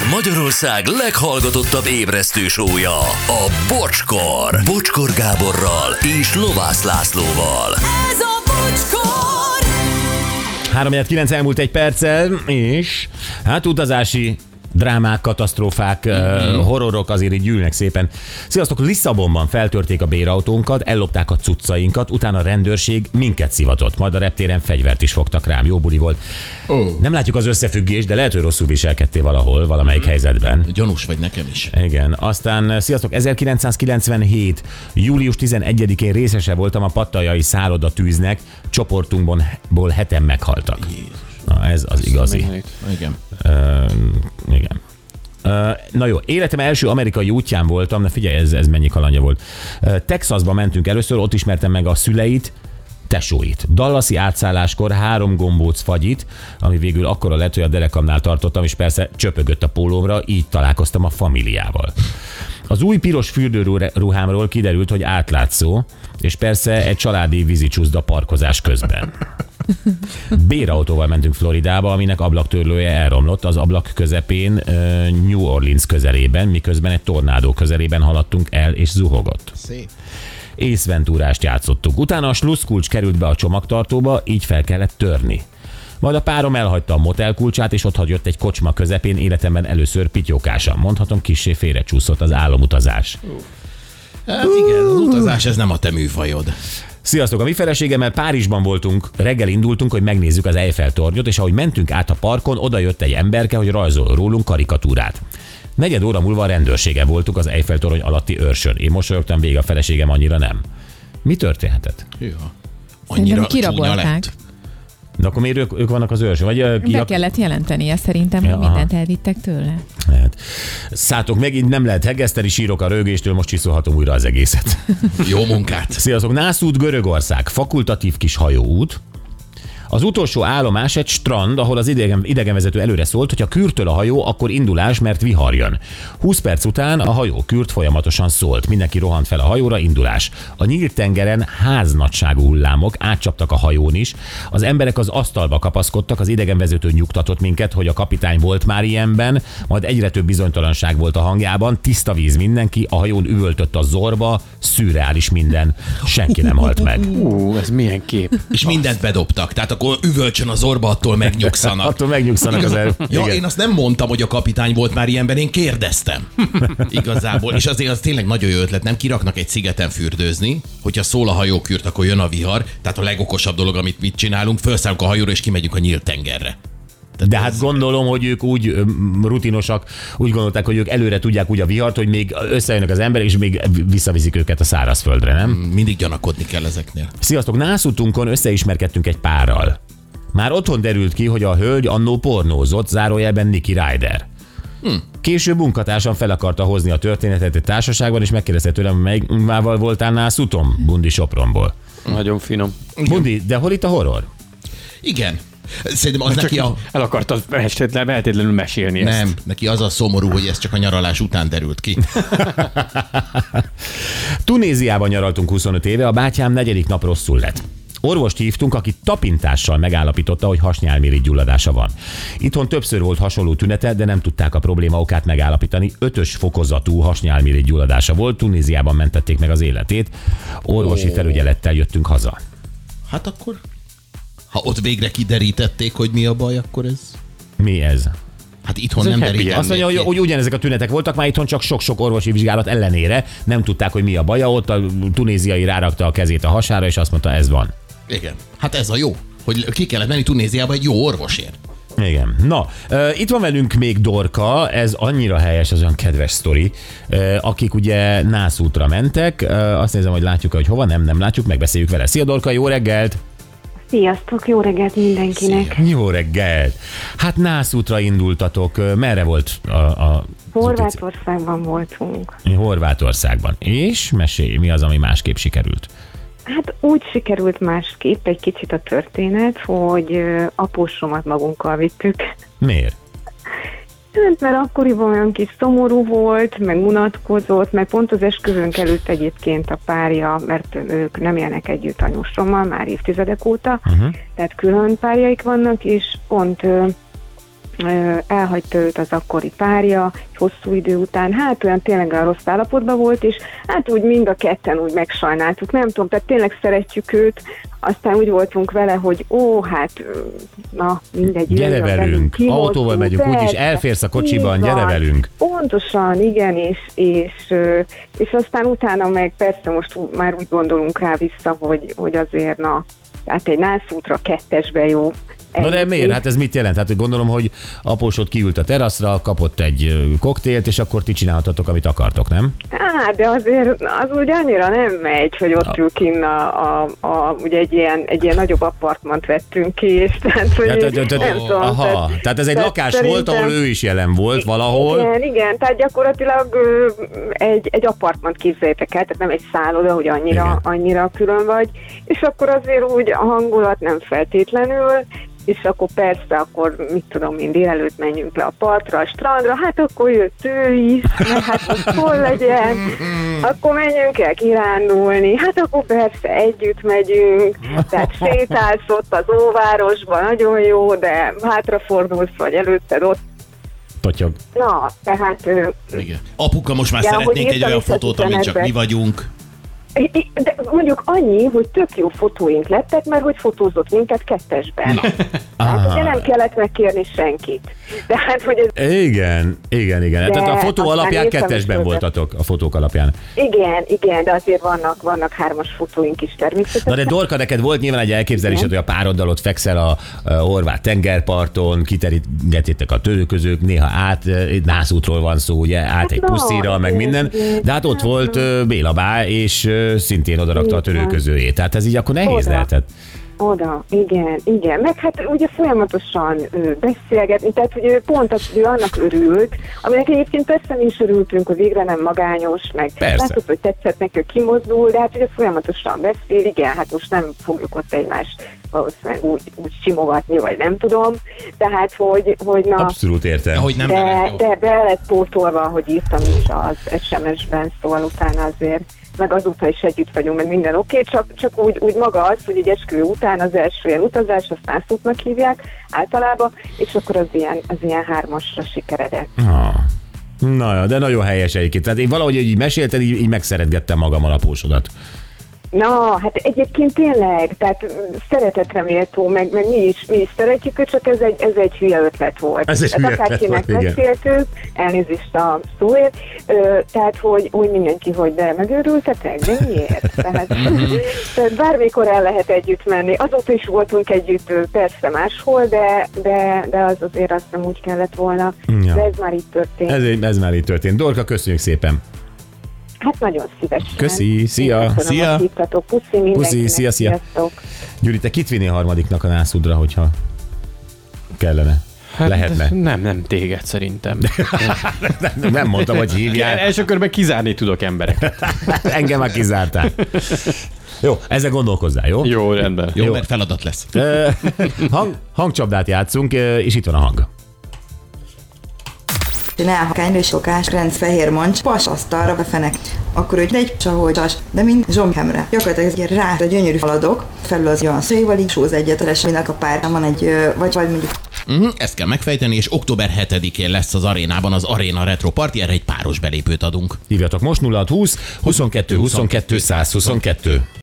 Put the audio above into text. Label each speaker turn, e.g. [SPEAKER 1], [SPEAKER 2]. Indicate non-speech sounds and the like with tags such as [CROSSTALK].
[SPEAKER 1] Ez Magyarország leghallgatottabb ébresztő sója, a Bocskor. Bocskor Gáborral és Lovász Lászlóval.
[SPEAKER 2] Ez a bocskor!
[SPEAKER 3] 3 9 elmúlt egy perccel, és hát utazási drámák, katasztrófák, mm-hmm. horrorok azért így gyűlnek szépen. Sziasztok, Lisszabonban feltörték a bérautónkat, ellopták a cuccainkat, utána a rendőrség minket szivatott, majd a reptéren fegyvert is fogtak rám. Jó buli volt.
[SPEAKER 4] Ó.
[SPEAKER 3] Nem látjuk az összefüggést, de lehet, hogy rosszul viselkedtél valahol, valamelyik helyzetben.
[SPEAKER 4] Gyanús vagy nekem is.
[SPEAKER 3] Igen, aztán sziasztok, 1997. július 11-én részese voltam a pattajai szálloda tűznek, csoportunkból heten meghaltak. Na, ez az igazi.
[SPEAKER 4] Igen.
[SPEAKER 3] Ö, igen. Na jó, életem első amerikai útján voltam, na figyelj, ez, ez mennyi kalandja volt. Texasba mentünk először, ott ismertem meg a szüleit, tesóit. Dallasi átszálláskor három gombóc fagyit, ami végül akkora lett, hogy a derekamnál tartottam, és persze csöpögött a pólómra, így találkoztam a familiával. Az új piros fürdőruhámról kiderült, hogy átlátszó, és persze egy családi vízicsúszda parkozás közben. Bérautóval mentünk Floridába, aminek ablaktörlője elromlott az ablak közepén New Orleans közelében, miközben egy tornádó közelében haladtunk el és zuhogott.
[SPEAKER 4] Szép.
[SPEAKER 3] Észventúrást játszottuk. Utána a slusszkulcs került be a csomagtartóba, így fel kellett törni. Majd a párom elhagyta a motelkulcsát, és ott hagyott egy kocsma közepén életemben először pityókásan. Mondhatom, kissé félrecsúszott az álomutazás.
[SPEAKER 4] Hát igen, az utazás ez nem a te műfajod.
[SPEAKER 3] Sziasztok! A mi feleségemmel Párizsban voltunk, reggel indultunk, hogy megnézzük az Eiffel tornyot, és ahogy mentünk át a parkon, oda jött egy emberke, hogy rajzol rólunk karikatúrát. Negyed óra múlva a rendőrsége voltunk az Eiffel torony alatti őrsön. Én mosolyogtam végig, a feleségem annyira nem. Mi történhetett?
[SPEAKER 5] Szerintem
[SPEAKER 4] Annyira csúnya
[SPEAKER 5] kirabolták.
[SPEAKER 3] De akkor miért ők, ők vannak az őrsön? Vagy ki
[SPEAKER 5] Be
[SPEAKER 3] a...
[SPEAKER 5] kellett jelentenie szerintem, hogy
[SPEAKER 3] Ja,
[SPEAKER 5] mindent elvittek tőle.
[SPEAKER 3] Lehet. Szátok, megint nem lehet hegeszteni, sírok a rögéstől, most csiszolhatom újra az egészet.
[SPEAKER 4] Jó munkát.
[SPEAKER 3] Sziasztok, Nászút, Görögország, fakultatív kis hajóút. Az utolsó állomás egy strand, ahol az idegen, idegenvezető előre szólt, hogy ha kürtől a hajó, akkor indulás, mert vihar jön. 20 perc után a hajó kürt folyamatosan szólt. Mindenki rohant fel a hajóra, indulás. A nyílt tengeren háznagyságú hullámok átcsaptak a hajón is. Az emberek az asztalba kapaszkodtak, az idegenvezető nyugtatott minket, hogy a kapitány volt már ilyenben, majd egyre több bizonytalanság volt a hangjában, tiszta víz mindenki, a hajón üvöltött a zorba, szürreális minden, senki nem halt meg.
[SPEAKER 6] Ú, ez milyen kép.
[SPEAKER 4] És mindent bedobtak, tehát akkor üvölcsön az orba, attól megnyugszanak. [LAUGHS]
[SPEAKER 3] Attól megnyugszanak az el.
[SPEAKER 4] Ja,
[SPEAKER 3] Igen.
[SPEAKER 4] én azt nem mondtam, hogy a kapitány volt már ilyenben, én kérdeztem. [LAUGHS] Igazából. És azért az tényleg nagyon jó ötlet, nem kiraknak egy szigeten fürdőzni, hogyha szól a hajókürt, akkor jön a vihar. Tehát a legokosabb dolog, amit mit csinálunk, felszállunk a hajóra és kimegyünk a nyílt tengerre.
[SPEAKER 3] De hát gondolom, hogy ők úgy rutinosak, úgy gondolták, hogy ők előre tudják úgy a vihart, hogy még összejönnek az emberek, és még visszaviszik őket a szárazföldre, nem?
[SPEAKER 4] Mindig gyanakodni kell ezeknél.
[SPEAKER 3] Sziasztok, nászutunkon összeismerkedtünk egy párral. Már otthon derült ki, hogy a hölgy annó pornózott, zárójelben Nicky Ryder. Később munkatársam fel akarta hozni a történetet egy társaságban, és megkérdezte tőlem, melyik mával voltál nászutom? Bundi Sopronból.
[SPEAKER 6] Nagyon finom.
[SPEAKER 3] Bundi, de hol itt a horror?
[SPEAKER 4] Igen. Szerintem az neki a...
[SPEAKER 6] el akartad esetlen, feltétlenül mesélni ezt.
[SPEAKER 4] Nem, neki az a szomorú, hogy ez csak a nyaralás után derült ki. [LAUGHS]
[SPEAKER 3] Tunéziában nyaraltunk 25 éve, a bátyám negyedik nap rosszul lett. Orvost hívtunk, aki tapintással megállapította, hogy hasnyálmirigy gyulladása van. Itthon többször volt hasonló tünete, de nem tudták a probléma okát megállapítani. Ötös fokozatú hasnyálmirigy gyulladása volt, Tunéziában mentették meg az életét. Orvosi felügyelettel jöttünk haza.
[SPEAKER 4] Hát akkor, ha ott végre kiderítették, hogy mi a baj, akkor ez...
[SPEAKER 3] Mi ez?
[SPEAKER 4] Hát itthon
[SPEAKER 6] Ez
[SPEAKER 4] nem derítették.
[SPEAKER 3] Azt mondja, hogy, hogy ugyanezek a tünetek voltak, már itthon csak sok-sok orvosi vizsgálat ellenére nem tudták, hogy mi a baja. Ott a tunéziai rárakta a kezét a hasára, és azt mondta, ez van.
[SPEAKER 4] Igen. Hát ez a jó, hogy ki kellett menni Tunéziába egy jó orvosért.
[SPEAKER 3] Igen. Na, uh, itt van velünk még Dorka, ez annyira helyes, az olyan kedves sztori, uh, akik ugye nászútra mentek, uh, azt nézem, hogy látjuk hogy hova, nem, nem látjuk, megbeszéljük vele. Szia Dorka, jó reggelt!
[SPEAKER 7] Sziasztok, jó reggelt mindenkinek!
[SPEAKER 3] Jó reggelt! Hát nászútra indultatok, uh, merre volt a, a
[SPEAKER 7] Horvátországban voltunk.
[SPEAKER 3] Horvátországban. És mesélj, mi az, ami másképp sikerült?
[SPEAKER 7] Hát úgy sikerült másképp egy kicsit a történet, hogy apósomat magunkkal vittük.
[SPEAKER 3] Miért?
[SPEAKER 7] Hát, mert akkoriban olyan kis szomorú volt, meg unatkozott, meg pont az esküvőnk előtt egyébként a párja, mert ők nem élnek együtt anyósommal már évtizedek óta, uh-huh. tehát külön párjaik vannak, és pont elhagyta őt az akkori párja, egy hosszú idő után, hát olyan tényleg a rossz állapotban volt, és hát úgy mind a ketten úgy megsajnáltuk, nem tudom, tehát tényleg szeretjük őt, aztán úgy voltunk vele, hogy ó, hát na, mindegy.
[SPEAKER 3] Gyere
[SPEAKER 7] jöjjön
[SPEAKER 3] velünk,
[SPEAKER 7] kimozdulunk,
[SPEAKER 3] autóval megyünk, úgyis elférsz a kocsiban,
[SPEAKER 7] Így
[SPEAKER 3] gyere
[SPEAKER 7] van.
[SPEAKER 3] velünk.
[SPEAKER 7] Pontosan, igen, és, és, és aztán utána meg persze most már úgy gondolunk rá vissza, hogy, hogy azért na, hát egy nászútra kettesbe jó.
[SPEAKER 3] Na de miért? Hát ez mit jelent? Hát gondolom, hogy apósod kiült a teraszra, kapott egy koktélt, és akkor ti csinálhatatok, amit akartok, nem?
[SPEAKER 7] Á, de azért az úgy annyira nem megy, hogy ott ül kinn a, a, a, ugye egy ilyen, egy ilyen nagyobb apartmant vettünk ki, és tehát, hogy
[SPEAKER 3] Ja,
[SPEAKER 7] így,
[SPEAKER 3] te- te- te-
[SPEAKER 7] nem tudom.
[SPEAKER 3] Aha, tehát ez egy
[SPEAKER 7] tehát
[SPEAKER 3] lakás volt, ahol ő is jelen volt valahol.
[SPEAKER 7] Igen, igen, tehát gyakorlatilag egy, egy apartmant képzeljétek el, tehát nem egy szálloda, hogy annyira,
[SPEAKER 3] Igen.
[SPEAKER 7] annyira külön vagy, és akkor azért úgy a hangulat nem feltétlenül, és akkor persze, akkor mit tudom én, délelőtt menjünk le a partra, a strandra, hát akkor jött ő is, mert hát most hol legyen, akkor menjünk el kirándulni, hát akkor persze együtt megyünk, tehát sétálsz ott az óvárosban, nagyon jó, de hátrafordulsz, vagy előtted ott
[SPEAKER 3] Totyog.
[SPEAKER 7] Na, tehát
[SPEAKER 4] Igen. Apuka, most már
[SPEAKER 7] Ja,
[SPEAKER 4] szeretnénk egy olyan fotót, amit csak mi vagyunk.
[SPEAKER 7] De mondjuk annyi, hogy tök jó fotóink lettek, mert hogy fotózott minket kettesben. Hát ugye nem kellett megkérni senkit. De hát, hogy ez,
[SPEAKER 3] Igen, igen, igen.
[SPEAKER 7] De
[SPEAKER 3] Tehát a fotó alapján kettesben voltatok, a fotók alapján.
[SPEAKER 7] igen, igen, de azért vannak, vannak hármas fotóink is természetesen.
[SPEAKER 3] Na de Dorka, neked volt nyilván egy elképzelésed, hogy a pároddal ott fekszel a, a horvát tengerparton, kiterítgetétek a törőközők, néha át, nászútról van szó, ugye, át egy
[SPEAKER 7] na,
[SPEAKER 3] puszira, meg minden, de hát ott volt ö, Béla Bá, és szintén odarakta a törőközőjét. Tehát ez így akkor nehéz
[SPEAKER 7] Oda.
[SPEAKER 3] lehetett.
[SPEAKER 7] Oda, igen, igen. Meg hát ugye folyamatosan ő, beszélgetni, tehát hogy ő pont az, ő annak örült, aminek egyébként persze mi is örültünk, hogy végre nem magányos, meg
[SPEAKER 3] Persze.
[SPEAKER 7] látod, hogy tetszett neki, hogy kimozdul, de hát ugye folyamatosan beszél, igen, hát most nem fogjuk ott egymást valószínűleg úgy, úgy simogatni, vagy nem tudom, tehát hogy, hogy na,
[SPEAKER 3] Abszolút értem.
[SPEAKER 4] Ahogy nem
[SPEAKER 7] de, de be lett pótolva, hogy írtam is az SMS-ben, szóval utána azért, meg azóta is együtt vagyunk, meg minden oké, okay, csak, csak úgy, úgy maga az, hogy egy esküvő után az első ilyen utazás, azt nászútnak hívják általában, és akkor az ilyen, az ilyen hármasra sikeredett.
[SPEAKER 3] Ah. Na, de nagyon helyes egyébként. Tehát én valahogy így mesélted, így, így megszeretgettem magam alapósodat.
[SPEAKER 7] Na, hát egyébként tényleg, tehát szeretetre méltó, meg, meg mi, is, mi is szeretjük csak ez egy, ez egy hülye ötlet volt.
[SPEAKER 3] Ez egy
[SPEAKER 7] Tehát
[SPEAKER 3] hülye ötlet volt, igen.
[SPEAKER 7] beszéltük, elnézést a szóért, ö, tehát hogy úgy mindenki, hogy de megőrültetek, de miért? Tehát, [LAUGHS] tehát bármikor el lehet együtt menni. Azóta is voltunk együtt, persze máshol, de, de, de az azért azt nem úgy kellett volna.
[SPEAKER 3] Ja.
[SPEAKER 7] De ez már itt történt.
[SPEAKER 3] Ez, ez már így történt. Dorka, köszönjük szépen.
[SPEAKER 7] Hát nagyon szívesen.
[SPEAKER 3] Köszi, szia.
[SPEAKER 4] Szia.
[SPEAKER 7] Puszi.
[SPEAKER 3] Puszi, szia, szia.
[SPEAKER 7] Sziasztok.
[SPEAKER 3] Gyuri, te kit vinnél harmadiknak a nászudra, hogyha kellene? Lehetne.
[SPEAKER 6] Nem, nem téged szerintem. [LAUGHS]
[SPEAKER 3] Nem, nem mondtam, hogy hívjál.
[SPEAKER 6] első körben kizárni tudok embereket. [LAUGHS]
[SPEAKER 3] Engem már kizártál. Jó, ezzel gondolkozzál, jó?
[SPEAKER 6] Jó, rendben.
[SPEAKER 4] Jó,
[SPEAKER 3] Jó.
[SPEAKER 4] mert feladat lesz.
[SPEAKER 3] Hang, hangcsapdát játszunk, és itt van a hang.
[SPEAKER 8] Csinálhakány sokás, renc fehér mancs, pas asztalra befenek. Akkor úgy egy csaholcsas, de mind zsomkemre. Gyakorlatilag rá a gyönyörű haladok, felül az olyan szőjéval így sóz egyet, a pár van egy, vagy, vagy mondjuk
[SPEAKER 4] Uh-huh, ezt kell megfejteni, és október 7-én lesz az arénában az Arena Retro Party, erre egy páros belépőt adunk.
[SPEAKER 3] Hívjatok most 0620 22 22 122.